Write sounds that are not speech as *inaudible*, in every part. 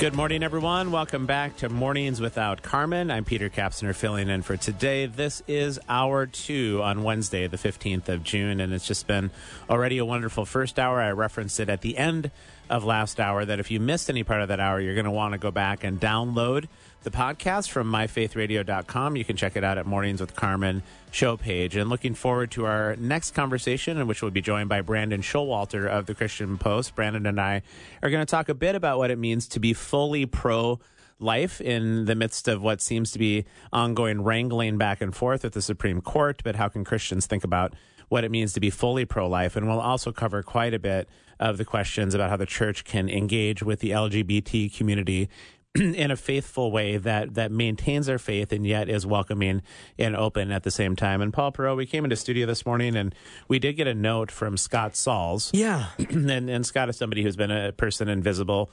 Good morning, everyone. Welcome back to Mornings Without Carmen. I'm Peter Kapsner filling in for today. This is hour two on Wednesday, the 15th of June, and it's just been already a wonderful first hour. I referenced it at the end of last hour that if you missed any part of that hour, you're going to want to go back and download the podcast from myfaithradio.com. You can check it out at Mornings with Carmen show page. And looking forward to our next conversation, in which we'll be joined by Brandon Showalter of the Christian Post. Brandon and I are going to talk a bit about what it means to be fully pro life in the midst of what seems to be ongoing wrangling back and forth with the Supreme Court. But how can Christians think about what it means to be fully pro life? And we'll also cover quite a bit of the questions about how the church can engage with the LGBT community *clears throat* in a faithful way that that maintains their faith and yet is welcoming and open at the same time. And Paul Perot, we came into studio this morning and we did get a note from Scott Sauls. Yeah. *clears throat* and, and Scott is somebody who's been a person invisible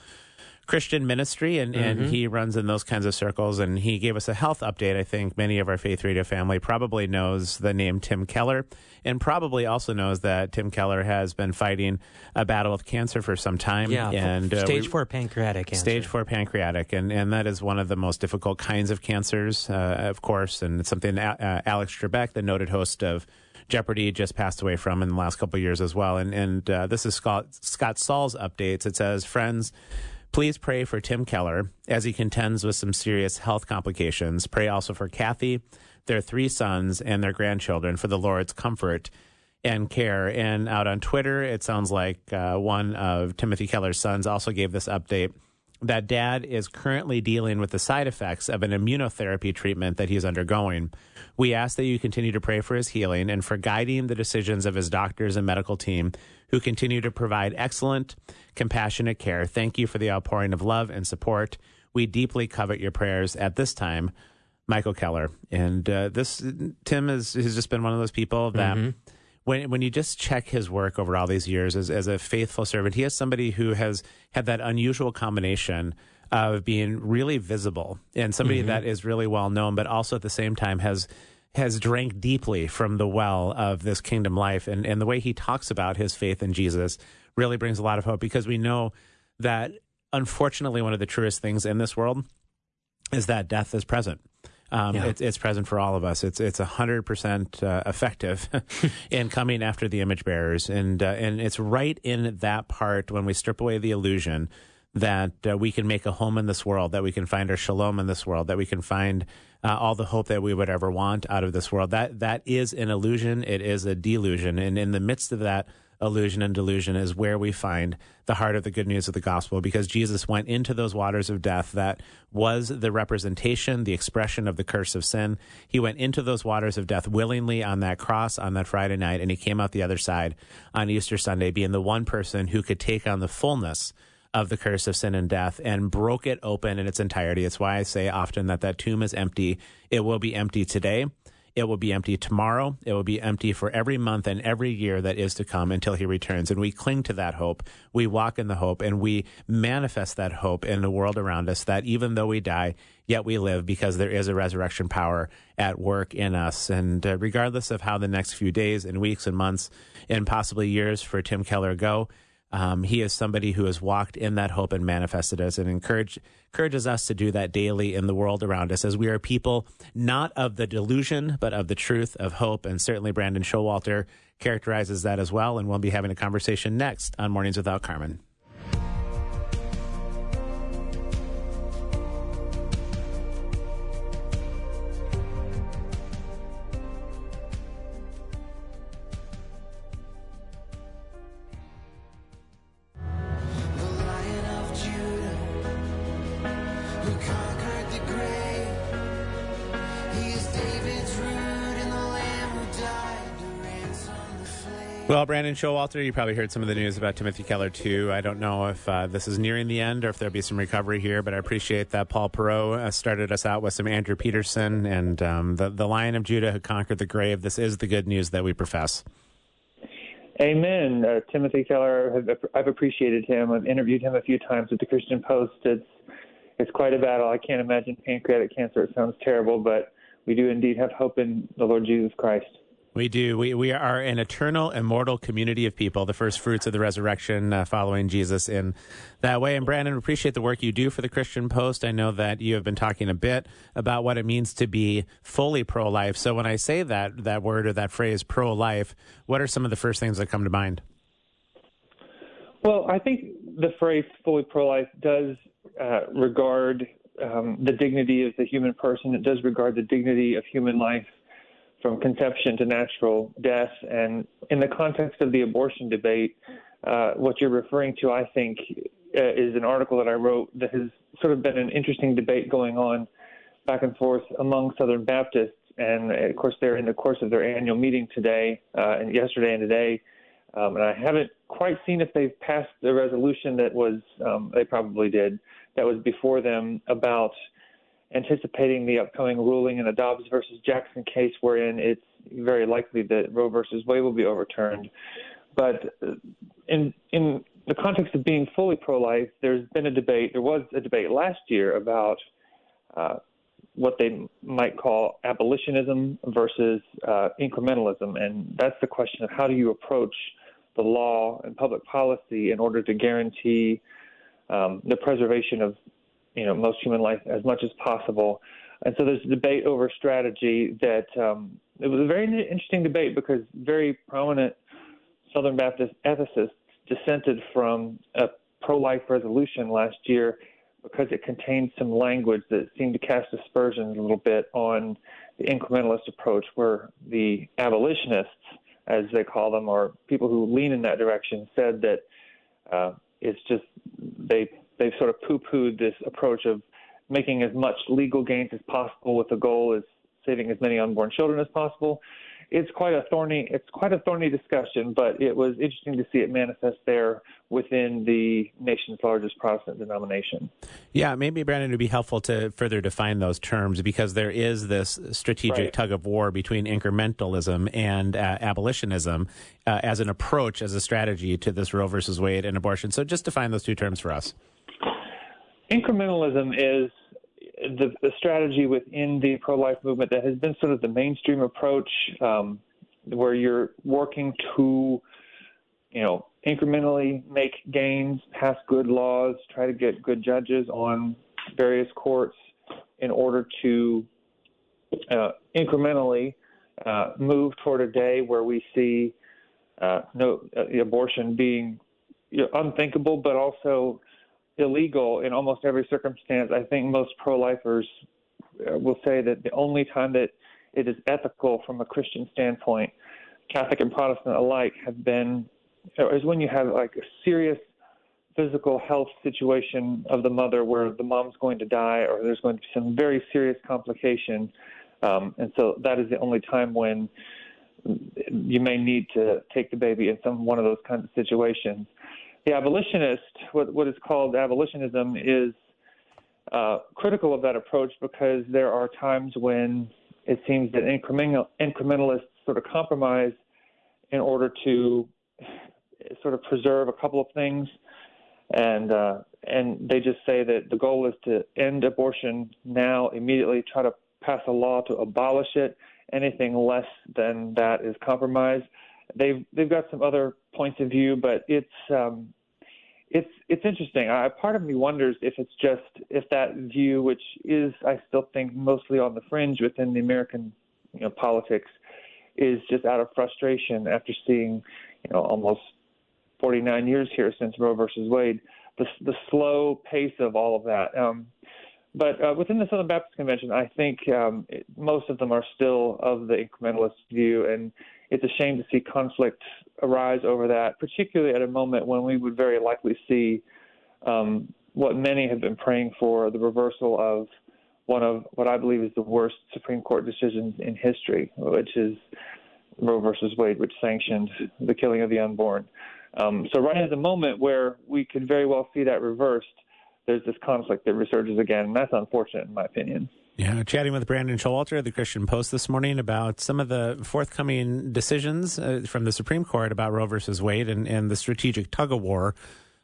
Christian ministry, and, and he runs in those kinds of circles. And he gave us a health update. I think many of our Faith Radio family probably knows the name Tim Keller, and probably also knows that Tim Keller has been fighting a battle with cancer for some time. Yeah. and uh, stage we- four pancreatic cancer. Stage four pancreatic, and, and that is one of the most difficult kinds of cancers, uh, of course, and it's something uh, uh, Alex Trebek, the noted host of Jeopardy, just passed away from in the last couple of years as well. And and uh, this is Scott Scott Sauls' updates. It says, friends. Please pray for Tim Keller as he contends with some serious health complications. Pray also for Kathy, their three sons, and their grandchildren for the Lord's comfort and care. And out on Twitter, it sounds like uh, one of Timothy Keller's sons also gave this update that dad is currently dealing with the side effects of an immunotherapy treatment that he's undergoing. We ask that you continue to pray for his healing and for guiding the decisions of his doctors and medical team who continue to provide excellent, compassionate care. Thank you for the outpouring of love and support. We deeply covet your prayers at this time. Michael Keller. And uh, this, Tim has, has just been one of those people that when when you just check his work over all these years as, as a faithful servant, he is somebody who has had that unusual combination of being really visible and somebody that is really well known, but also at the same time has has drank deeply from the well of this kingdom life. And, and the way he talks about his faith in Jesus really brings a lot of hope because we know that unfortunately one of the truest things in this world is that death is present. Um, Yeah. it's, it's present for all of us. It's it's hundred percent uh, effective *laughs* in coming after the image bearers, and uh, and it's right in that part when we strip away the illusion that uh, we can make a home in this world, that we can find our shalom in this world, that we can find uh, all the hope that we would ever want out of this world. That that is an illusion. It is a delusion, and in the midst of that illusion and delusion is where we find the heart of the good news of the gospel because Jesus went into those waters of death that was the representation, the expression of the curse of sin. He went into those waters of death willingly on that cross on that Friday night, and he came out the other side on Easter Sunday, being the one person who could take on the fullness of the curse of sin and death and broke it open in its entirety. It's why I say often that that tomb is empty. It will be empty today. It will be empty tomorrow. It will be empty for every month and every year that is to come until he returns. And we cling to that hope. We walk in the hope and we manifest that hope in the world around us that even though we die, yet we live because there is a resurrection power at work in us. And uh, regardless of how the next few days and weeks and months and possibly years for Tim Keller go, um, he is somebody who has walked in that hope and manifested us and encourage, encourages us to do that daily in the world around us as we are people not of the delusion, but of the truth of hope. And certainly Brandon Showalter characterizes that as well. And we'll be having a conversation next on Mornings Without Carmen. Well, Brandon Showalter, you probably heard some of the news about Timothy Keller too. I don't know if uh, this is nearing the end or if there'll be some recovery here, but I appreciate that Paul Perot uh, started us out with some Andrew Peterson and um, the the Lion of Judah who conquered the grave. This is the good news that we profess. Amen. Uh, Timothy Keller, I've, appreciated him. I've interviewed him a few times at the Christian Post. It's it's quite a battle. I can't imagine pancreatic cancer. It sounds terrible, but we do indeed have hope in the Lord Jesus Christ. We do. We, we are an eternal, immortal community of people, the first fruits of the resurrection, uh, following Jesus in that way. And Brandon, appreciate the work you do for the Christian Post. I know that you have been talking a bit about what it means to be fully pro life. So when I say that, that word or that phrase, pro life, what are some of the first things that come to mind? Well, I think the phrase fully pro life does uh, regard um, the dignity of the human person, it does regard the dignity of human life from conception to natural death. And in the context of the abortion debate, uh, what you're referring to, I think, uh, is an article that I wrote that has sort of been an interesting debate going on back and forth among Southern Baptists. And of course, they're in the course of their annual meeting today, uh, and yesterday and today. Um, and I haven't quite seen if they've passed the resolution that was, um, they probably did, that was before them about anticipating the upcoming ruling in the Dobbs versus Jackson case, wherein it's very likely that Roe versus Wade will be overturned. But uh, in in the context of being fully pro-life, there's been a debate. There was a debate last year about uh, what they might call abolitionism versus uh, incrementalism, and that's the question of how do you approach the law and public policy in order to guarantee um, the preservation of you know most human life as much as possible. And so there's a debate over strategy that um, it was a very interesting debate because very prominent Southern Baptist ethicists dissented from a pro-life resolution last year because it contained some language that seemed to cast aspersions a little bit on the incrementalist approach, where the abolitionists, as they call them, or people who lean in that direction, said that uh, it's just they they've sort of poo-pooed this approach of making as much legal gains as possible with the goal as saving as many unborn children as possible. It's quite a thorny it's quite a thorny discussion, but it was interesting to see it manifest there within the nation's largest Protestant denomination. Yeah, maybe Brandon it would be helpful to further define those terms because there is this strategic Right. tug of war between incrementalism and uh, abolitionism uh, as an approach, as a strategy to this Roe versus Wade and abortion. So just define those two terms for us. Incrementalism is the, the strategy within the pro-life movement that has been sort of the mainstream approach, um, where you're working to, you know, incrementally make gains, pass good laws, try to get good judges on various courts in order to uh, incrementally uh, move toward a day where we see uh, no uh, abortion being unthinkable, but also illegal in almost every circumstance. I think most pro-lifers uh, will say that the only time that it is ethical from a Christian standpoint, Catholic and Protestant alike, have been is when you have like a serious physical health situation of the mother where the mom's going to die or there's going to be some very serious complication. Um, and so that is the only time when you may need to take the baby in some one of those kinds of situations. The abolitionist, what, what is called abolitionism, is uh, critical of that approach because there are times when it seems that incremental, incrementalists sort of compromise in order to sort of preserve a couple of things, and uh, and they just say that the goal is to end abortion now, immediately, try to pass a law to abolish it. Anything less than that is compromise. They've they've got some other points of view, but it's um, it's it's interesting. I, part of me wonders if it's just if that view, which is I still think mostly on the fringe within the American you know politics, is just out of frustration after seeing you know almost 49 years here since Roe versus Wade, the the slow pace of all of that. Um, but uh, within the Southern Baptist Convention, I think um, it, most of them are still of the incrementalist view, and it's a shame to see conflict arise over that, particularly at a moment when we would very likely see um, what many have been praying for the reversal of one of what I believe is the worst Supreme Court decisions in history, which is Roe versus Wade, which sanctioned the killing of the unborn. Um, so right at the moment where we could very well see that reversed, there's this conflict that resurges again, and that's unfortunate in my opinion. Yeah, chatting with Brandon Showalter of the Christian Post this morning about some of the forthcoming decisions uh, from the Supreme Court about Roe versus Wade and, and the strategic tug of war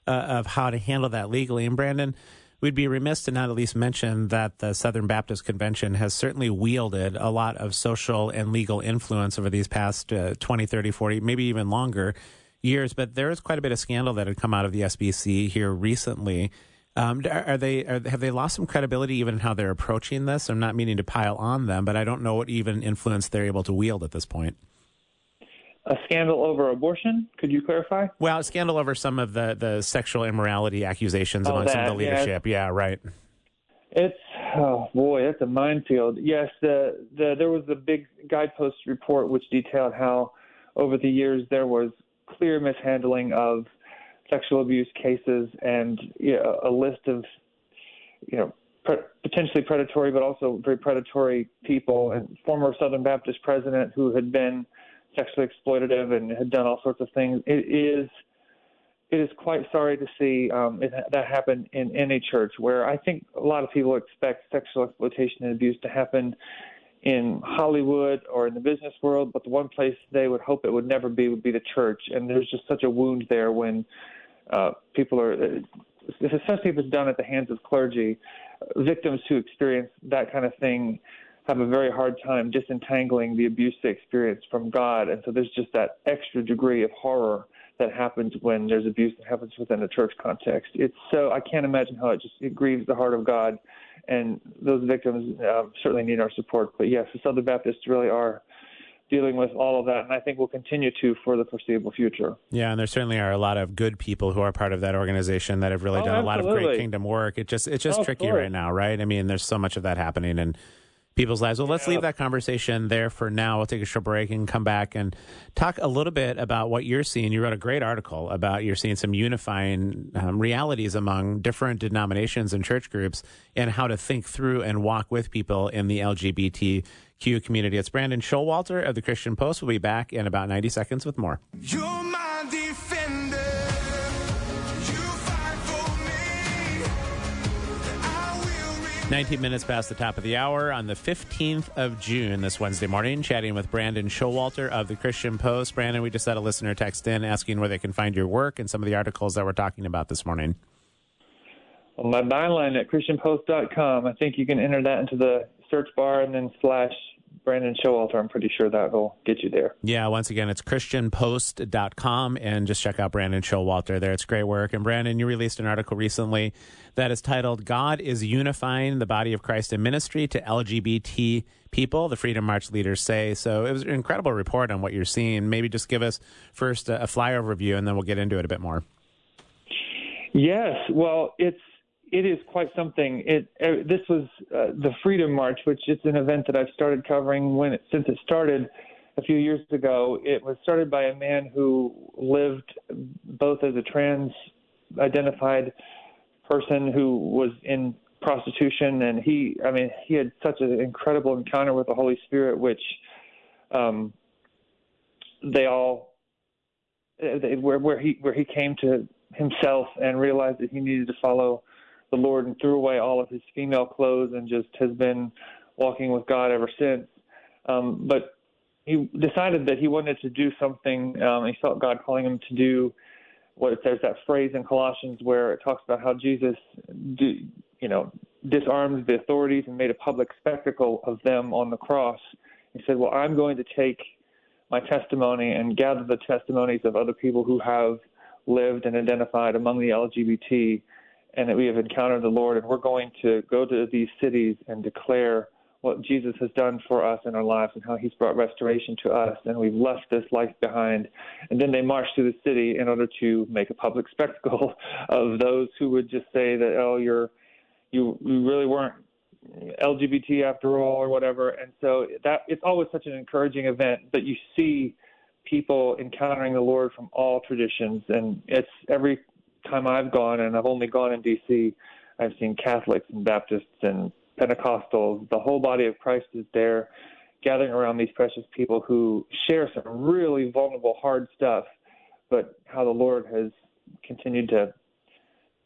uh, of how to handle that legally. And Brandon, we'd be remiss to not at least mention that the Southern Baptist Convention has certainly wielded a lot of social and legal influence over these past uh, 20, 30, 40, maybe even longer years. But there is quite a bit of scandal that had come out of the SBC here recently. Um, are they are, have they lost some credibility even in how they're approaching this? I'm not meaning to pile on them, but I don't know what even influence they're able to wield at this point. A scandal over abortion? Could you clarify? Well, a scandal over some of the, the sexual immorality accusations Oh, among some of the that, yeah. leadership. Yeah, right. It's oh boy, that's a minefield. Yes, the, the there was a big Guidepost report which detailed how over the years there was clear mishandling of sexual abuse cases and you know, a list of you know pre- potentially predatory but also very predatory people and former Southern Baptist president who had been sexually exploitative and had done all sorts of things. It is it is quite sorry to see um, it, that happen in any church where I think a lot of people expect sexual exploitation and abuse to happen in Hollywood or in the business world, but the one place they would hope it would never be would be the church. And there's just such a wound there when uh, people are, especially if it's done at the hands of clergy, victims who experience that kind of thing have a very hard time disentangling the abuse they experience from God. And so there's just that extra degree of horror that happens when there's abuse that happens within a church context. It's so I can't imagine how it just it grieves the heart of God, and those victims um, certainly need our support. But yes, the Southern Baptists really are dealing with all of that, and I think we'll continue to for the foreseeable future. Yeah, and there certainly are a lot of good people who are part of that organization that have really Oh, done a lot of great kingdom work. It just it's just Oh, tricky right now, right? I mean, there's so much of that happening in people's lives. Well, let's leave that conversation there for now. We'll take a short break and come back and talk a little bit about what you're seeing. You wrote a great article about you're seeing some unifying um, realities among different denominations and church groups and how to think through and walk with people in the LGBTQ community. It's Brandon Showalter of the Christian Post. We'll be back in about 90 seconds with more. You're my defender. 19 minutes past the top of the hour on the 15th of June this Wednesday morning, chatting with Brandon Showalter of the Christian Post. Brandon, we just had a listener text in asking where they can find your work and some of the articles that we're talking about this morning. On my byline at christianpost.com, I think you can enter that into the search bar and then slash Brandon Showalter. I'm pretty sure that will get you there. Yeah, once again, it's christianpost.com and just check out Brandon Showalter there. It's great work. And Brandon, you released an article recently that is titled God is Unifying the Body of Christ in Ministry to LGBT People, the Freedom March leaders say. So it was an incredible report on what you're seeing. Maybe just give us first a, a flyover view and then we'll get into it a bit more. Yes, well, it's it is quite something. It uh, this was uh, the Freedom March, which is an event that I've started covering when it, since it started a few years ago. It was started by a man who lived both as a trans identified person who was in prostitution and he I mean he had such an incredible encounter with the Holy Spirit which um they all uh, they, where where he where he came to himself and realized that he needed to follow the Lord and threw away all of his female clothes and just has been walking with God ever since. Um, but he decided that he wanted to do something. Um, he felt God calling him to do what there's that phrase in Colossians where it talks about how Jesus, do, you know, disarmed the authorities and made a public spectacle of them on the cross. He said, "Well, I'm going to take my testimony and gather the testimonies of other people who have lived and identified among the LGBT, and that we have encountered the Lord, and we're going to go to these cities and declare." What Jesus has done for us in our lives and how he's brought restoration to us, and we've left this life behind. And then they marched through the city in order to make a public *laughs* spectacle of those who would just say that, oh, you're you you really weren't LGBT after all or whatever. And so that it's always such an encouraging event that you see people encountering the Lord from all traditions. And it's every time I've gone, and I've only gone in D.C., I've seen Catholics and Baptists and Pentecostals. The whole body of Christ is there gathering around these precious people who share some really vulnerable, hard stuff, but how the Lord has continued to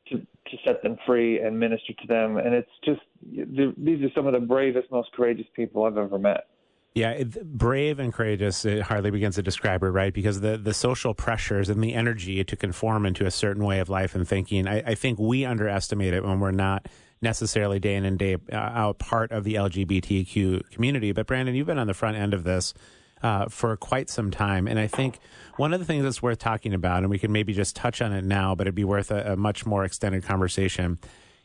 to, to set them free and minister to them. And it's just these are some of the bravest, most courageous people I've ever met. Yeah, it, brave and courageous it hardly begins to describe it, right? Because the, the social pressures and the energy to conform into a certain way of life and thinking, I, I think we underestimate it when we're not necessarily day in and day out part of the LGBTQ community. But Brandon, you've been on the front end of this uh, for quite some time. And I think one of the things that's worth talking about, and we can maybe just touch on it now, but it'd be worth a, a much more extended conversation,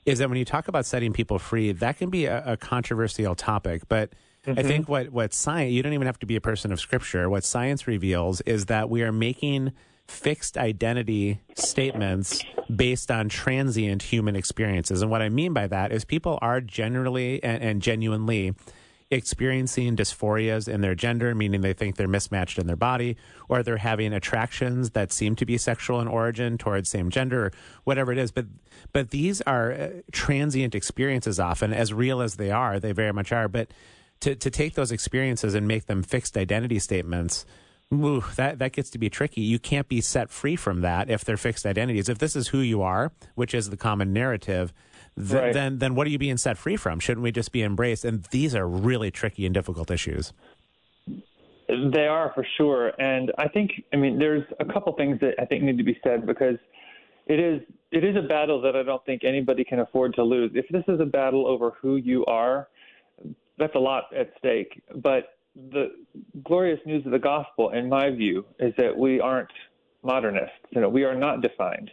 is that when you talk about setting people free, that can be a, a controversial topic. But mm-hmm. I think what, what science, you don't even have to be a person of scripture. What science reveals is that we are making fixed identity statements based on transient human experiences. And what I mean by that is people are generally and, and genuinely experiencing dysphorias in their gender, meaning they think they're mismatched in their body, or they're having attractions that seem to be sexual in origin towards same gender, or whatever it is. But but these are uh, transient experiences often, as real as they are, they very much are. But to to take those experiences and make them fixed identity statements. Ooh, that that gets to be tricky. You can't be set free from that if they're fixed identities. If this is who you are, which is the common narrative, th- right. then then what are you being set free from? Shouldn't we just be embraced? And these are really tricky and difficult issues. They are for sure, and I think I mean there's a couple things that I think need to be said because it is it is a battle that I don't think anybody can afford to lose. If this is a battle over who you are, that's a lot at stake. But the glorious news of the gospel, in my view, is that we aren't modernists. You know, we are not defined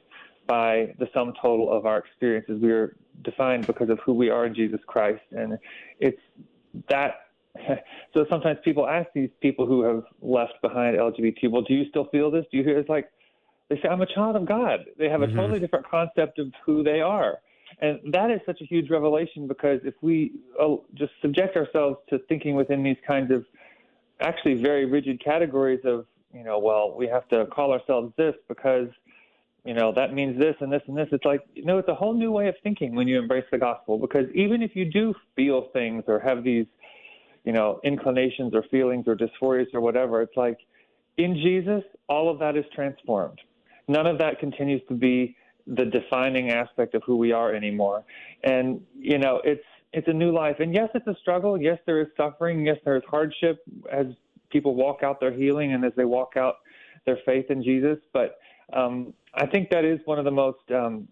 by the sum total of our experiences. We are defined because of who we are in Jesus Christ. And it's that. *laughs* So sometimes people ask these people who have left behind LGBT, well, do you still feel this? Do you hear? It's like they say, I'm a child of God. They have a mm-hmm. totally different concept of who they are. And that is such a huge revelation because if we uh, just subject ourselves to thinking within these kinds of actually very rigid categories of, you know, well, we have to call ourselves this because you know, that means this and this and this. It's like, you know, it's a whole new way of thinking when you embrace the gospel because even if you do feel things or have these, you know, inclinations or feelings or dysphorias or whatever, it's like in Jesus, all of that is transformed. None of that continues to be the defining aspect of who we are anymore. And, you know, it's, it's a new life. And yes, it's a struggle. Yes, there is suffering. Yes, there is hardship as people walk out their healing and as they walk out their faith in Jesus. But, um, I think that is one of the most um,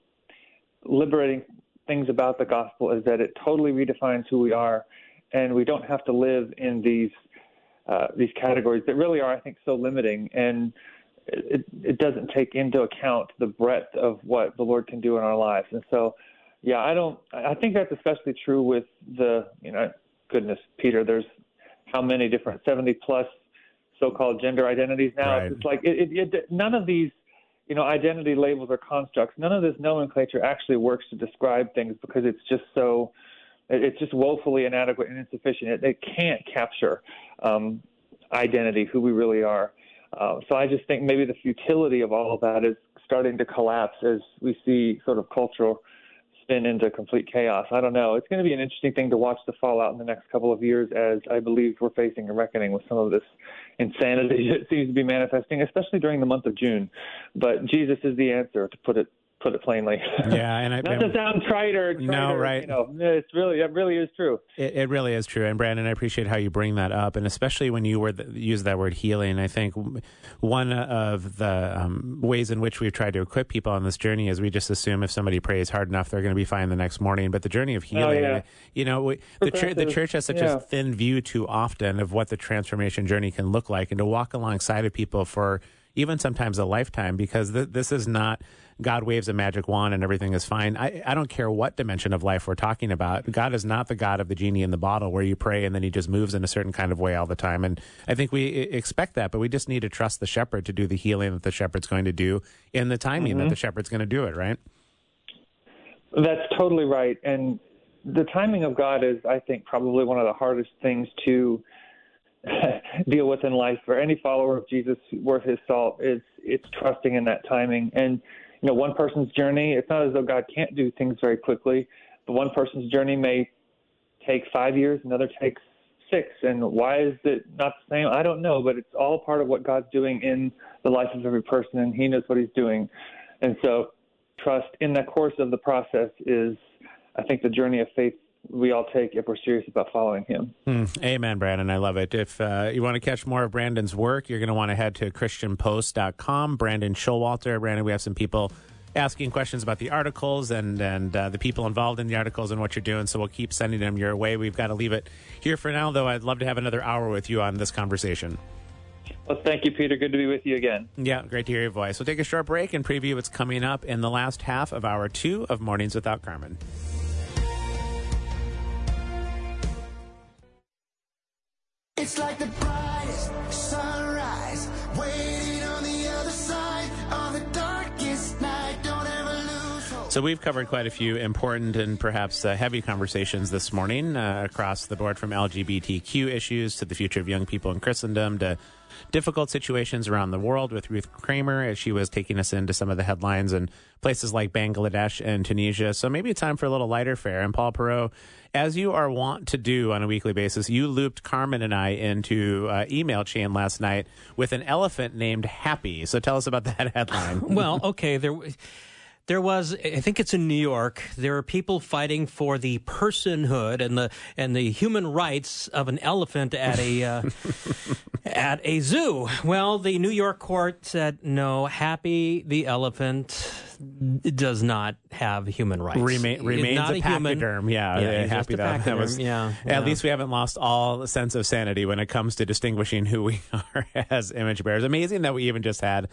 liberating things about the gospel is that it totally redefines who we are, and we don't have to live in these uh, these categories that really are, I think, so limiting, and it, it doesn't take into account the breadth of what the Lord can do in our lives. And so, yeah, I don't. I think that's especially true with the, you know, goodness, Peter. There's how many different 70 plus so-called gender identities now. Right. It's like it, it, it, none of these you know, identity labels or constructs. None of this nomenclature actually works to describe things because it's just so, it's just woefully inadequate and insufficient. It, it can't capture um, identity, who we really are. Uh, so I just think maybe the futility of all of that is starting to collapse as we see sort of cultural spin into complete chaos. I don't know. It's going to be an interesting thing to watch the fallout in the next couple of years as I believe we're facing a reckoning with some of this insanity *laughs* that seems to be manifesting, especially during the month of June. But Jesus is the answer, to put it put it plainly. *laughs* Yeah, and I, not to sound triter, triter. No, right. You know, it's really it really is true. It, it, really is true. And Brandon, I appreciate how you bring that up, and especially when you were the, use that word healing. I think one of the um, ways in which we've tried to equip people on this journey is we just assume if somebody prays hard enough, they're going to be fine the next morning. But the journey of oh, healing, oh, yeah. you know, we, the, church, the church has such yeah. a thin view too often of what the transformation journey can look like, and to walk alongside of people for even sometimes a lifetime, because th- this is not God waves a magic wand and everything is fine. I, I don't care what dimension of life we're talking about. God is not the God of the genie in the bottle where you pray and then he just moves in a certain kind of way all the time. And I think we expect that, but we just need to trust the shepherd to do the healing that the shepherd's going to do in the timing mm-hmm. that the shepherd's going to do it, right? That's totally right. And the timing of God is, I think, probably one of the hardest things to *laughs* deal with in life for any follower of Jesus worth his salt. is it's trusting in that timing. And you know, one person's journey, it's not as though God can't do things very quickly, but one person's journey may take five years, another takes six. And why is it not the same? I don't know, but it's all part of what God's doing in the life of every person, and He knows what He's doing. And so, trust in the course of the process is, I think, the journey of faith we all take if we're serious about following Him. Mm, amen, Brandon. I love it. If uh, you want to catch more of Brandon's work, you're going to want to head to ChristianPost.com. Brandon Showalter. Brandon, we have some people asking questions about the articles and and uh, the people involved in the articles and what you're doing. So we'll keep sending them your way. We've got to leave it here for now, though. I'd love to have another hour with you on this conversation. Well, thank you, Peter. Good to be with you again. Yeah, great to hear your voice. We'll take a short break and preview what's coming up in the last half of hour two of Mornings Without Carmen. It's like the brightest sunrise, waiting on the other side of the darkest night. Don't ever lose hope. So we've covered quite a few important and perhaps uh, heavy conversations this morning uh, across the board, from LGBTQ issues to the future of young people in Christendom to difficult situations around the world with Ruth Kramer as she was taking us into some of the headlines in places like Bangladesh and Tunisia. So maybe it's time for a little lighter fare. And Paul Perot, as you are wont to do on a weekly basis, you looped Carmen and I into uh, email chain last night with an elephant named Happy. So tell us about that *laughs* headline. *laughs* well, okay, there there was I think it's in New York. There are people fighting for the personhood and the and the human rights of an elephant at a uh, *laughs* at a zoo. Well, the New York court said no. Happy the elephant does not have human rights. Remain, remains a a human. pachyderm. Yeah, Yeah, yeah, happy that, that was. Yeah, At yeah. least we haven't lost all sense of sanity when it comes to distinguishing who we *laughs* are as image bearers. Amazing that we even just had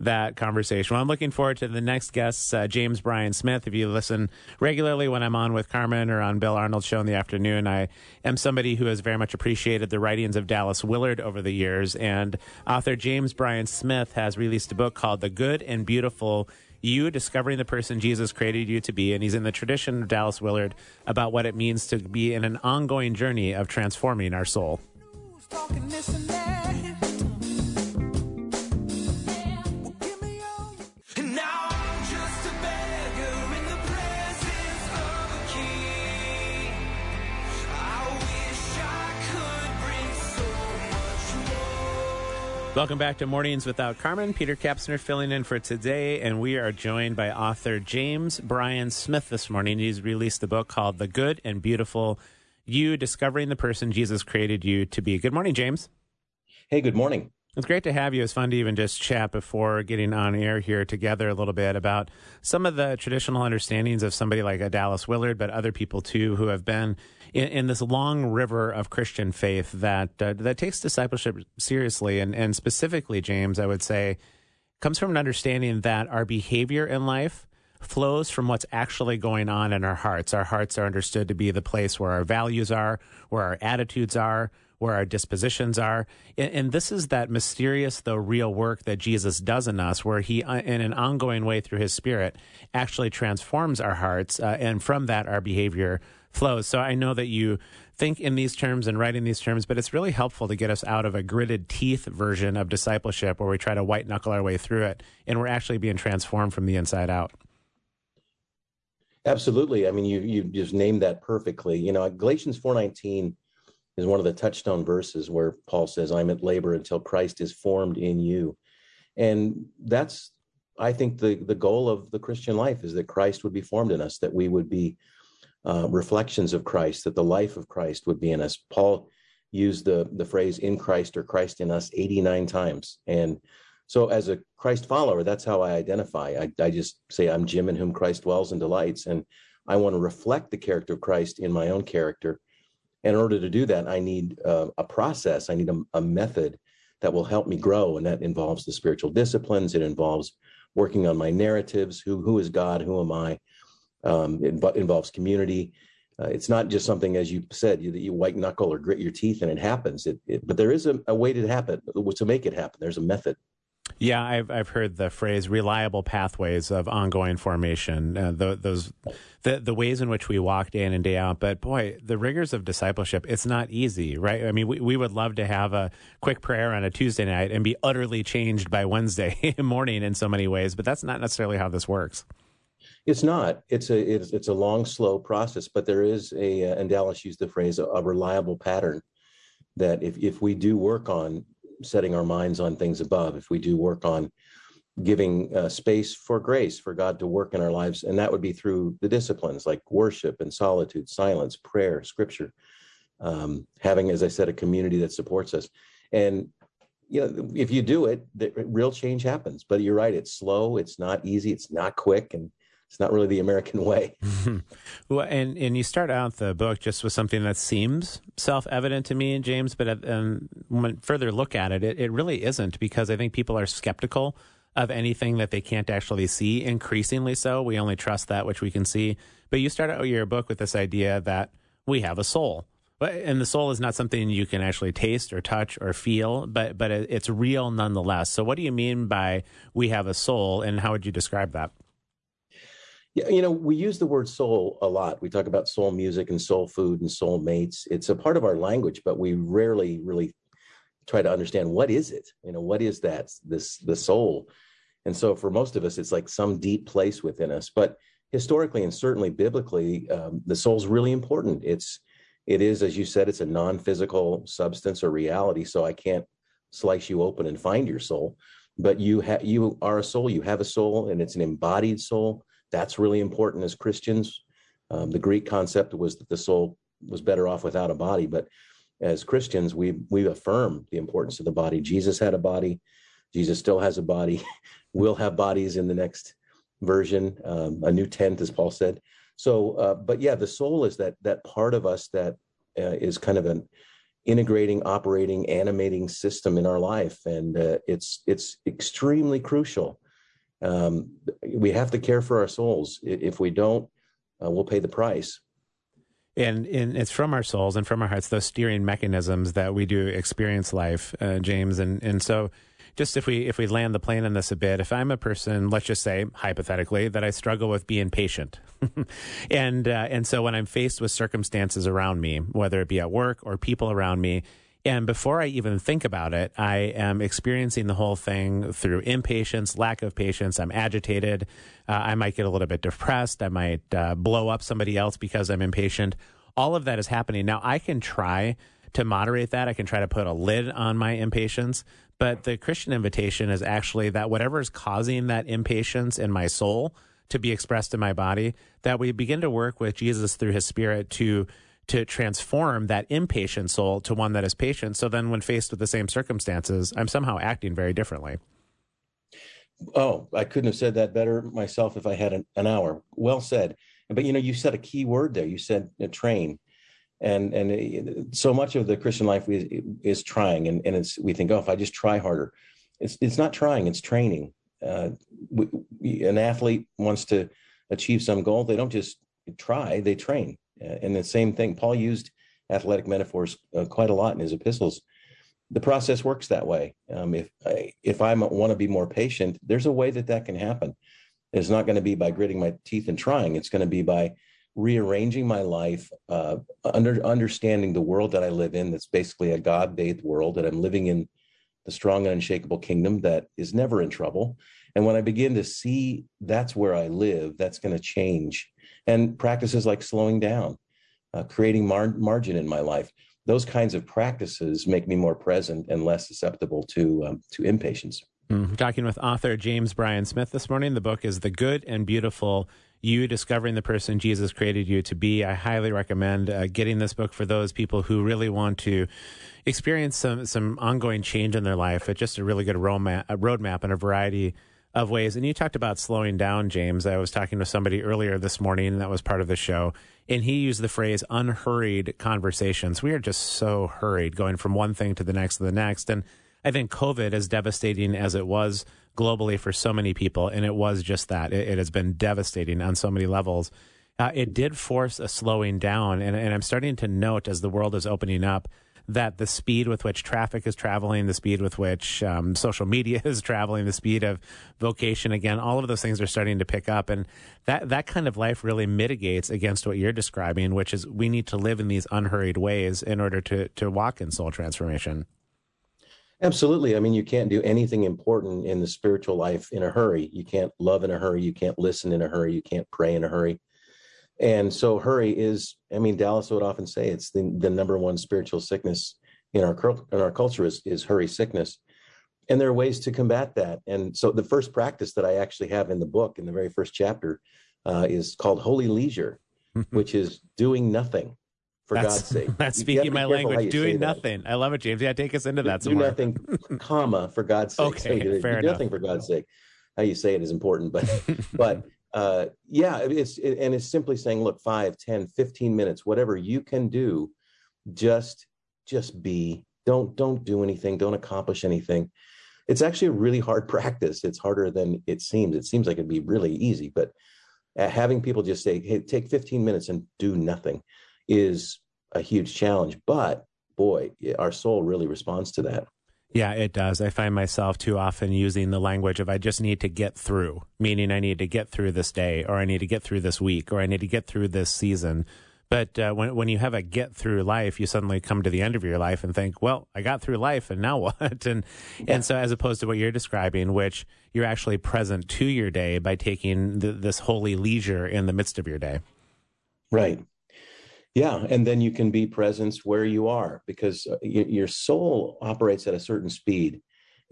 that conversation. Well, I'm looking forward to the next guest, uh, James Bryan Smith. If you listen regularly when I'm on with Carmen or on Bill Arnold's show in the afternoon, I am somebody who has very much appreciated the writings of Dallas Willard over the years. And author James Bryan Smith has released a book called The Good and Beautiful you discovering the person Jesus created you to be. And he's in the tradition of Dallas Willard about what it means to be in an ongoing journey of transforming our soul. Welcome back to Mornings Without Carmen. Peter Kapsner filling in for today, and we are joined by author James Bryan Smith this morning. He's released a book called The Good and Beautiful You Discovering the Person Jesus Created You to Be. Good morning, James. Hey, good morning. It's great to have you. It's fun to even just chat before getting on air here together a little bit about some of the traditional understandings of somebody like a Dallas Willard, but other people too who have been in, in this long river of Christian faith that uh, that takes discipleship seriously, and and specifically, James, I would say, comes from an understanding that our behavior in life flows from what's actually going on in our hearts. Our hearts are understood to be the place where our values are, where our attitudes are, where our dispositions are. And, and this is that mysterious, though real work that Jesus does in us, where he, uh, in an ongoing way through his spirit, actually transforms our hearts. Uh, and from that, our behavior flows. So I know that you think in these terms and write in these terms, but it's really helpful to get us out of a gritted teeth version of discipleship where we try to white knuckle our way through it and we're actually being transformed from the inside out. Absolutely. I mean, you you just named that perfectly. You know, Galatians four nineteen is one of the touchstone verses where Paul says, "I'm at labor until Christ is formed in you," and that's, I think, the the goal of the Christian life is that Christ would be formed in us, that we would be uh, reflections of Christ, that the life of Christ would be in us. Paul used the the phrase "in Christ" or "Christ in us" eighty nine times, and so as a Christ follower, that's how I identify. I, I just say I'm Jim in whom Christ dwells and delights, and I want to reflect the character of Christ in my own character. In order to do that, I need uh, a process. I need a, a method that will help me grow, and that involves the spiritual disciplines. It involves working on my narratives. Who who is God? Who am I? Um, it invo- involves community. Uh, it's not just something, as you said, you, you white knuckle or grit your teeth and it happens. It, it, but there is a, a way to happen to make it happen. There's a method. Yeah, I've I've heard the phrase "reliable pathways of ongoing formation." Uh, the, those the the ways in which we walk day in and day out. But boy, the rigors of discipleship, it's not easy, right? I mean, we, we would love to have a quick prayer on a Tuesday night and be utterly changed by Wednesday *laughs* morning in so many ways, but that's not necessarily how this works. It's not. It's a it's, it's a long, slow process, but there is a uh, and Dallas used the phrase a, a reliable pattern. that if, if we do work on setting our minds on things above, if we do work on giving uh, space for grace for God to work in our lives, and that would be through the disciplines like worship and solitude, silence, prayer, scripture, um, having, as I said, a community that supports us. And you know, if you do it, the, real change happens. But you're right; it's slow, it's not easy, it's not quick, and it's not really the American way. *laughs* well, and and you start out the book just with something that seems self-evident to me, and James, but um, when further look at it, it, it really isn't because I think people are skeptical of anything that they can't actually see. Increasingly so, we only trust that which we can see. But you start out your book with this idea that we have a soul. And the soul is not something you can actually taste or touch or feel, but but it's real nonetheless. So, what do you mean by we have a soul, and how would you describe that? Yeah, you know, we use the word soul a lot. We talk about soul music and soul food and soul mates. It's a part of our language, but we rarely really try to understand what is it. You know, what is that? This the soul. And so, for most of us, it's like some deep place within us. But historically and certainly biblically, um, the soul's really important. It's it is, as you said, it's a non-physical substance or reality. So I can't slice you open and find your soul. But you have you are a soul. You have a soul, and it's an embodied soul that's really important as Christians. Um, the Greek concept was that the soul was better off without a body, but as Christians, we we affirm the importance of the body. Jesus had a body. Jesus still has a body. *laughs* we'll have bodies in the next version, um, a new tent, as Paul said. So, uh, but yeah, the soul is that that part of us that uh, is kind of an integrating, operating, animating system in our life, and uh, it's it's extremely crucial um, we have to care for our souls. If we don't, uh, we'll pay the price. And, and it's from our souls and from our hearts, those steering mechanisms that we do experience life, uh, James. And, and so, just if we if we land the plane on this a bit, if I'm a person, let's just say hypothetically, that I struggle with being patient, *laughs* and uh, and so when I'm faced with circumstances around me, whether it be at work or people around me, and before I even think about it, I am experiencing the whole thing through impatience, lack of patience. I'm agitated. Uh, I might get a little bit depressed. I might uh, blow up somebody else because I'm impatient. All of that is happening. Now, I can try to moderate that. I can try to put a lid on my impatience. But the Christian invitation is actually that whatever is causing that impatience in my soul to be expressed in my body, that we begin to work with Jesus through his spirit to to transform that impatient soul to one that is patient. So then, when faced with the same circumstances, I'm somehow acting very differently. Oh, I couldn't have said that better myself if I had an, an hour. Well said. But you know, you said a key word there. You said uh, train, and and so much of the Christian life is, is trying, and and it's we think, oh, if I just try harder, it's it's not trying, it's training. Uh, we, an athlete wants to achieve some goal, they don't just try, they train and the same thing, Paul used athletic metaphors uh, quite a lot in his epistles. The process works that way. Um, if I, if I want to be more patient, there's a way that that can happen. It's not going to be by gritting my teeth and trying. It's going to be by rearranging my life, uh, under understanding the world that I live in. That's basically a God-bathed world that I'm living in, the strong and unshakable kingdom that is never in trouble. And when I begin to see that's where I live, that's going to change and practices like slowing down, uh, creating mar- margin in my life. Those kinds of practices make me more present and less susceptible to um, to impatience. Mm-hmm. Talking with author James Bryan Smith this morning. The book is The Good and Beautiful You Discovering the Person Jesus Created You to Be. I highly recommend uh, getting this book for those people who really want to experience some, some ongoing change in their life. It's just a really good roadmap, roadmap and a variety of ways. And you talked about slowing down, James. I was talking to somebody earlier this morning that was part of the show, and he used the phrase unhurried conversations. We are just so hurried going from one thing to the next to the next. And I think COVID, as devastating as it was globally for so many people, and it was just that, it, it has been devastating on so many levels. Uh, it did force a slowing down. And, and I'm starting to note as the world is opening up that the speed with which traffic is traveling, the speed with which um, social media *laughs* is traveling, the speed of vocation, again, all of those things are starting to pick up. And that, that kind of life really mitigates against what you're describing, which is we need to live in these unhurried ways in order to, to walk in soul transformation. Absolutely. I mean, you can't do anything important in the spiritual life in a hurry. You can't love in a hurry. You can't listen in a hurry. You can't pray in a hurry. And so hurry is, I mean, Dallas would often say it's the, the number one spiritual sickness in our in our culture is is hurry sickness, and there are ways to combat that. And so the first practice that I actually have in the book in the very first chapter uh, is called holy leisure, *laughs* which is doing nothing for That's, God's sake. *laughs* that's You- you have speaking my language, doing that. nothing. I love it, James. Yeah, take us into that do some more. nothing, *laughs* comma, for God's sake. Okay, do, fair do enough. nothing for God's sake. How you say it is important, but but uh, yeah, it's it, and it's simply saying, look, 5, 10, 15 minutes, whatever you can do, just just be. Don't don't do anything. Don't accomplish anything. It's actually a really hard *laughs* practice. It's harder than it seems. It seems like it'd be really easy, but uh, having people just say, "Hey, take 15 minutes and do nothing," is a huge challenge. But boy, our soul really responds to that. Yeah, it does. I find myself too often using the language of I just need to get through, meaning I need to get through this day, or I need to get through this week, or I need to get through this season. But uh, when when you have a get through life, you suddenly come to the end of your life and think, well, I got through life, and now *laughs* what? and and so as opposed to what you're describing, which you're actually present to your day by taking th- this holy leisure in the midst of your day. Right. Yeah, and then you can be presence where you are because uh, your soul operates at a certain speed,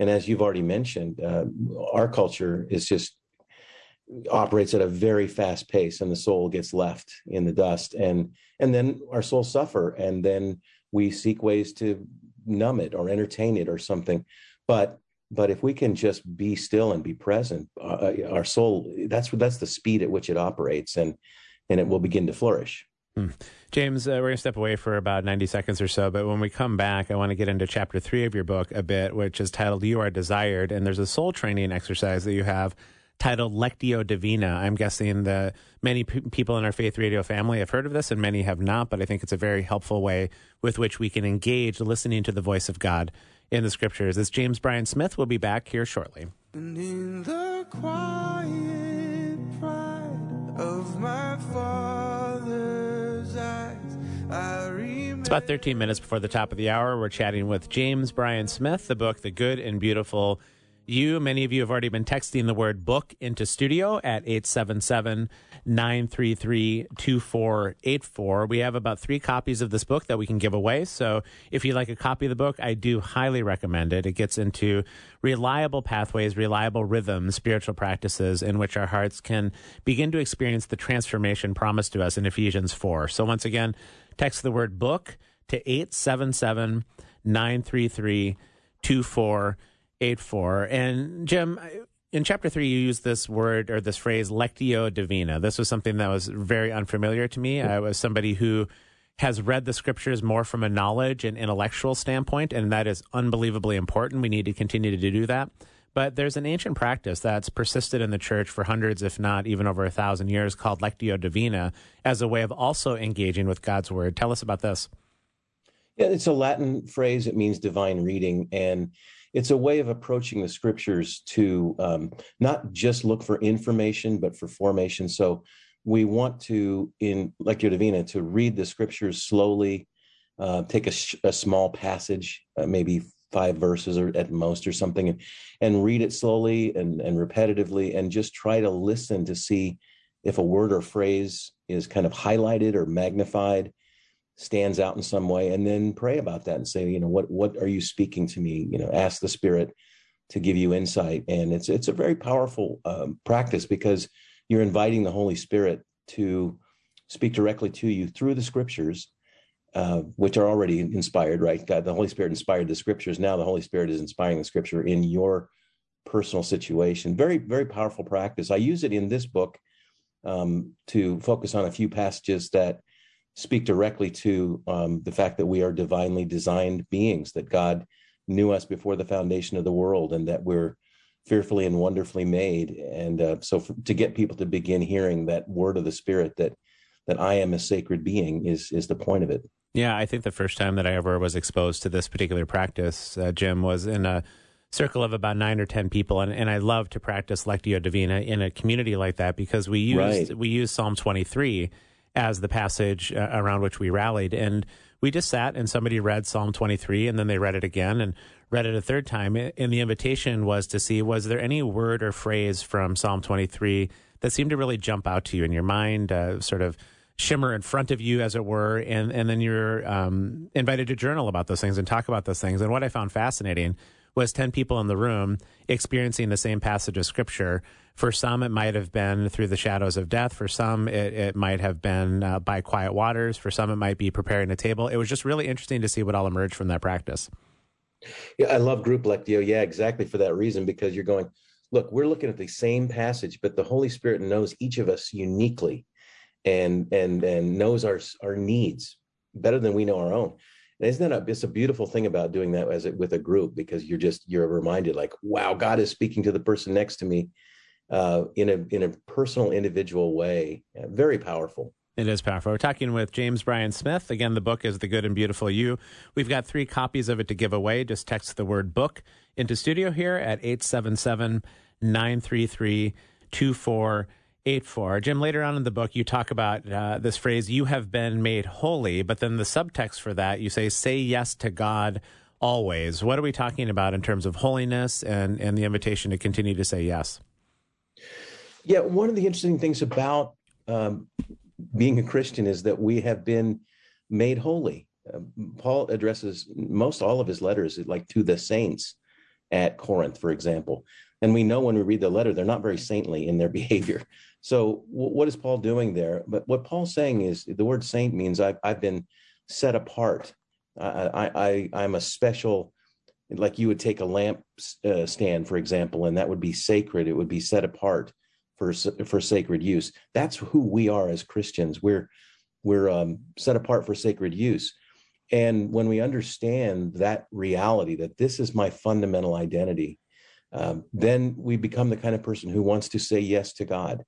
and as you've already mentioned, uh, our culture is just operates at a very fast pace, and the soul gets left in the dust, and and then our souls suffer, and then we seek ways to numb it or entertain it or something, but but if we can just be still and be present, uh, our soul that's that's the speed at which it operates, and and it will begin to flourish. James, uh, we're going to step away for about 90 seconds or so, but when we come back, I want to get into chapter three of your book a bit, which is titled You Are Desired. And there's a soul training exercise that you have titled Lectio Divina. I'm guessing that many p- people in our Faith Radio family have heard of this and many have not, but I think it's a very helpful way with which we can engage listening to the voice of God in the scriptures. It's James Bryan Smith. We'll be back here shortly. And in the quiet pride of my father's It's about 13 minutes before the top of the hour. We're chatting with James Bryan Smith, the book, The Good and Beautiful You. Many of you have already been texting the word book into studio at 877 933 2484. We have about three copies of this book that we can give away. So if you'd like a copy of the book, I do highly recommend it. It gets into reliable pathways, reliable rhythms, spiritual practices in which our hearts can begin to experience the transformation promised to us in Ephesians 4. So once again, text the word book to 877 933 2484. And Jim, in chapter three, you use this word or this phrase, lectio divina. This was something that was very unfamiliar to me. I was somebody who has read the scriptures more from a knowledge and intellectual standpoint, and that is unbelievably important. We need to continue to do that. But there's an ancient practice that's persisted in the church for hundreds, if not even over a thousand years, called lectio divina, as a way of also engaging with God's word. Tell us about this. Yeah, it's a Latin phrase. It means divine reading, and it's a way of approaching the scriptures to um, not just look for information, but for formation. So we want to, in Lectio Divina, to read the scriptures slowly, uh, take a, a small passage, uh, maybe five verses or at most or something, and, and read it slowly and, and repetitively, and just try to listen to see if a word or phrase is kind of highlighted or magnified stands out in some way and then pray about that and say you know what what are you speaking to me? You know ask the spirit to give you insight. And it's it's a very powerful um, practice because you're inviting the holy spirit to speak directly to you through the scriptures uh, which are already inspired right god the holy spirit inspired the scriptures now the holy spirit is inspiring the scripture in your personal situation very very powerful practice i use it in this book um, to focus on a few passages that speak directly to um, the fact that we are divinely designed beings, that God knew us before the foundation of the world, and that we're fearfully and wonderfully made. And uh, so, for, to get people to begin hearing that word of the Spirit that that I am a sacred being is is the point of it. Yeah, I think the first time that I ever was exposed to this particular practice, uh, Jim, was in a circle of about nine or ten people, and, and I love to practice Lectio Divina in a community like that because we use Right. we use Psalm twenty three as the passage uh, around which we rallied, and we just sat and somebody read Psalm twenty three, and then they read it again and read it a third time, and the invitation was to see was there any word or phrase from Psalm twenty three that seemed to really jump out to you in your mind, uh, sort of shimmer in front of you, as it were, and and then you're um, invited to journal about those things and talk about those things. And what I found fascinating was ten people in the room experiencing the same passage of scripture. For some, it might have been through the shadows of death. For some, it, it might have been uh, by quiet waters. For some, it might be preparing a table. It was just really interesting to see what all emerged from that practice. Yeah, I love group lectio. Yeah, exactly for that reason, because you're going, look, we're looking at the same passage, but the Holy Spirit knows each of us uniquely and and and knows our our needs better than we know our own. And isn't that a, it's a beautiful thing about doing that as it with a group because you're just you're reminded like, wow, God is speaking to the person next to me uh, in a in a personal, individual way. Yeah, very powerful. It is powerful. We're talking with James Bryan Smith. Again, the book is The Good and Beautiful You. We've got three copies of it to give away. Just text the word book into studio here at 877 933 2484. Jim, later on in the book, you talk about uh, this phrase, you have been made holy, but then the subtext for that, you say, say yes to God always. What are we talking about in terms of holiness and, and the invitation to continue to say yes? Yeah, one of the interesting things about um, being a Christian is that we have been made holy. Uh, Paul addresses most all of his letters like to the saints at Corinth, for example. And we know when we read the letter, they're not very saintly in their *laughs* behavior. So, what is Paul doing there? But what Paul's saying is the word saint means I've, I've been set apart. I, I, I, am a special, like you would take a lamp uh, stand, for example, and that would be sacred. It would be set apart for for sacred use. That's who we are as Christians. We're we're um, set apart for sacred use. And when we understand that reality, that this is my fundamental identity, um, then we become the kind of person who wants to say yes to God,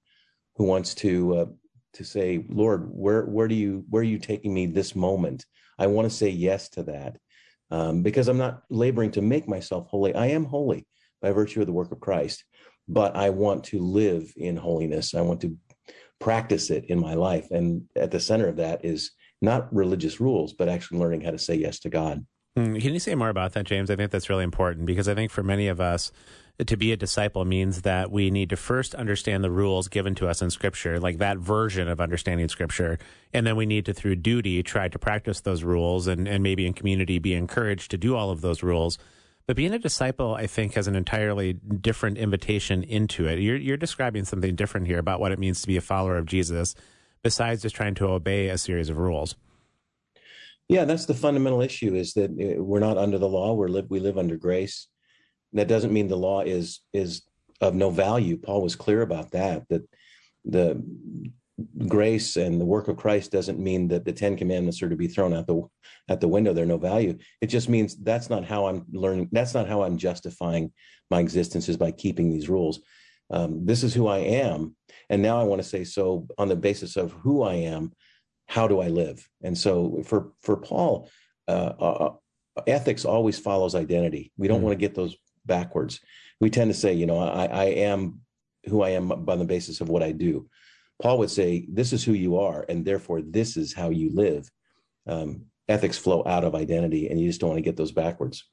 who wants to uh, to say, Lord, where where do you where are you taking me this moment? I want to say yes to that um, because I'm not laboring to make myself holy. I am holy by virtue of the work of Christ, but I want to live in holiness. I want to practice it in my life, and at the center of that is not religious rules, but actually learning how to say yes to God. Mm, Can you say more about that, James? I think that's really important because I think for many of us, to be a disciple means that we need to first understand the rules given to us in Scripture, like that version of understanding Scripture. And then we need to, through duty, try to practice those rules and, and maybe in community be encouraged to do all of those rules. But being a disciple, I think, has an entirely different invitation into it. You're, you're describing something different here about what it means to be a follower of Jesus, besides just trying to obey a series of rules. Yeah, that's the fundamental issue: is that uh, we're not under the law; we're live we live under grace. That doesn't mean the law is is of no value. Paul was clear about that. That the grace and the work of Christ doesn't mean that the Ten Commandments are to be thrown out the at the window. They're no value. It just means that's not how I'm learning. That's not how I'm justifying my existence is by keeping these rules. Um, this is who I am, and now I want to say so on the basis of who I am. How do I live? And so for for Paul, uh, uh, ethics always follows identity. We don't Mm. want to get those backwards. We tend to say, you know, I, I am who I am by the basis of what I do. Paul would say, this is who you are, and therefore this is how you live. Um, ethics flow out of identity, and you just don't want to get those backwards.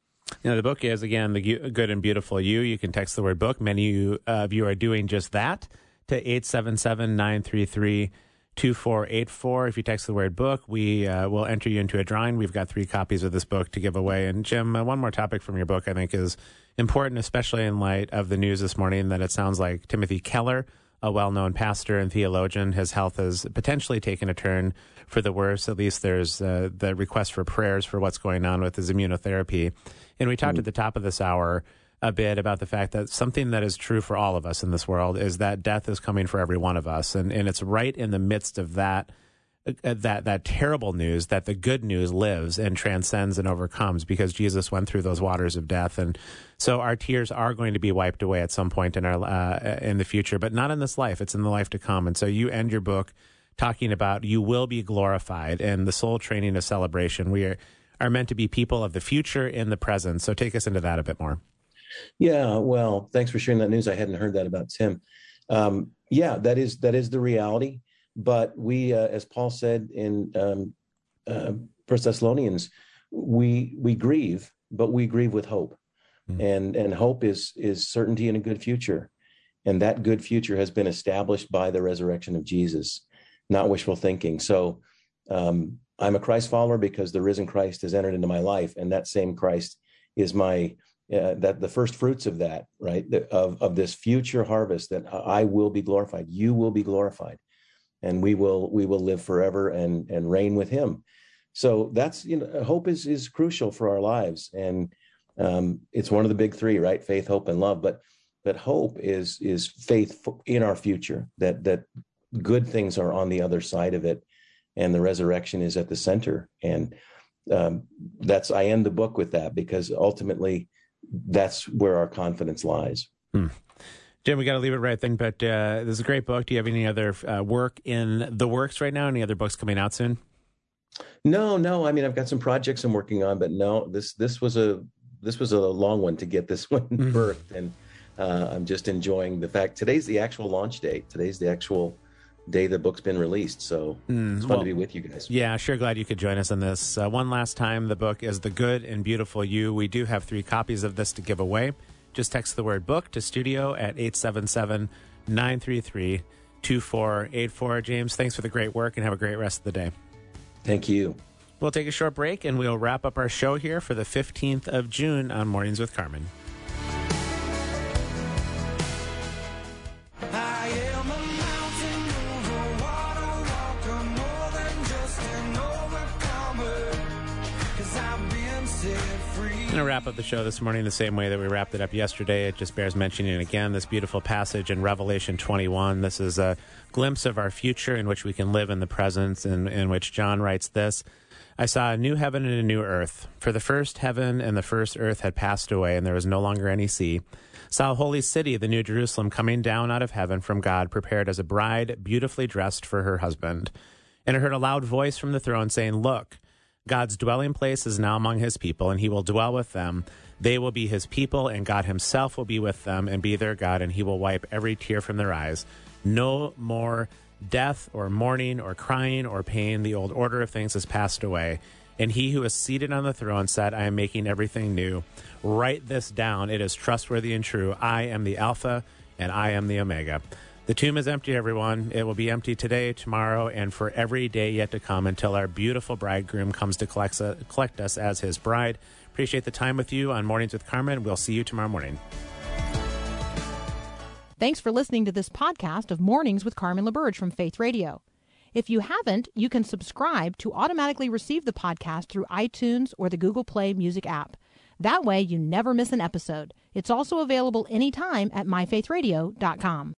You the book is, again, The Good and Beautiful You. You can text the word book. Many of you are doing just that to 877 933 2484. If you text the word book, we uh, will enter you into a drawing. We've got three copies of this book to give away. And Jim, uh, one more topic from your book I think is important, especially in light of the news this morning that it sounds like Timothy Keller, a well known pastor and theologian, his health has potentially taken a turn for the worse. At least there's uh, the request for prayers for what's going on with his immunotherapy. And we talked at the top of this hour a bit about the fact that something that is true for all of us in this world is that death is coming for every one of us, and and it's right in the midst of that. uh, That that terrible news that the good news lives and transcends and overcomes because Jesus went through those waters of death, and so our tears are going to be wiped away at some point in our uh, in the future, but not in this life. It's in the life to come. And so you end your book talking about you will be glorified and the soul training of celebration. We are are meant to be people of the future in the present. So take us into that a bit more. Yeah, well, thanks for sharing that news. I hadn't heard that about Tim. Um, yeah, that is that is the reality. But we, uh, as Paul said in um, uh, First Thessalonians, we we grieve, but we grieve with hope, Mm. and and hope is is certainty in a good future, and that good future has been established by the resurrection of Jesus. not wishful thinking. So um, I'm a Christ follower because the risen Christ has entered into my life, and that same Christ is my uh, that the first fruits of that right the, of of this future harvest that I will be glorified, you will be glorified, and we will we will live forever and and reign with Him. So that's you know hope is is crucial for our lives, and um, it's one of the big three, right? Faith, hope, and love. But but hope is is faith in our future that that good things are on the other side of it and the resurrection is at the center and um, that's i end the book with that because ultimately that's where our confidence lies Hmm. Jim, we got to leave it right then, but uh, this is a great book. Do you have any other uh, work in the works right now? Any other books coming out soon? no no i mean i've got some projects i'm working on but no this this was a this was a long one to get this *laughs* one Mhm. birthed and uh, i'm just enjoying the fact today's the actual launch date today's the actual day the book's been released so Hmm, it's fun well, to be with you guys Yeah, sure. Glad you could join us on this. Uh, one last time, the book is The Good and Beautiful You. We do have three copies of this to give away. Just text the word book to studio at 877 933 2484. James, thanks for the great work and have a great rest of the day. thank you We'll take a short break and we'll wrap up our show here for the 15th of June on Mornings with Carmen. Going to wrap up the show this morning the same way that we wrapped it up yesterday. It just bears mentioning again this beautiful passage in Revelation 21. This is a glimpse of our future in which we can live in the presence, in, in which John writes this I saw a new heaven and a new earth. For the first heaven and the first earth had passed away, and there was no longer any sea. Saw a holy city, the New Jerusalem, coming down out of heaven from God, prepared as a bride, beautifully dressed for her husband. And I heard a loud voice from the throne saying, Look, God's dwelling place is now among his people, and he will dwell with them. They will be his people, and God himself will be with them and be their God, and he will wipe every tear from their eyes. No more death or mourning or crying or pain. The old order of things has passed away. And he who is seated on the throne said, I am making everything new. Write this down. It is trustworthy and true. I am the Alpha and I am the Omega. The tomb is empty, everyone. It will be empty today, tomorrow, and for every day yet to come until our beautiful bridegroom comes to collect, collect us as his bride. Appreciate the time with you on Mornings with Carmen. We'll see you tomorrow morning. Thanks for listening to this podcast of Mornings with Carmen LaBerge from Faith Radio. If you haven't, you can subscribe to automatically receive the podcast through iTunes or the Google Play Music app. That way, you never miss an episode. It's also available anytime at myfaithradio.com.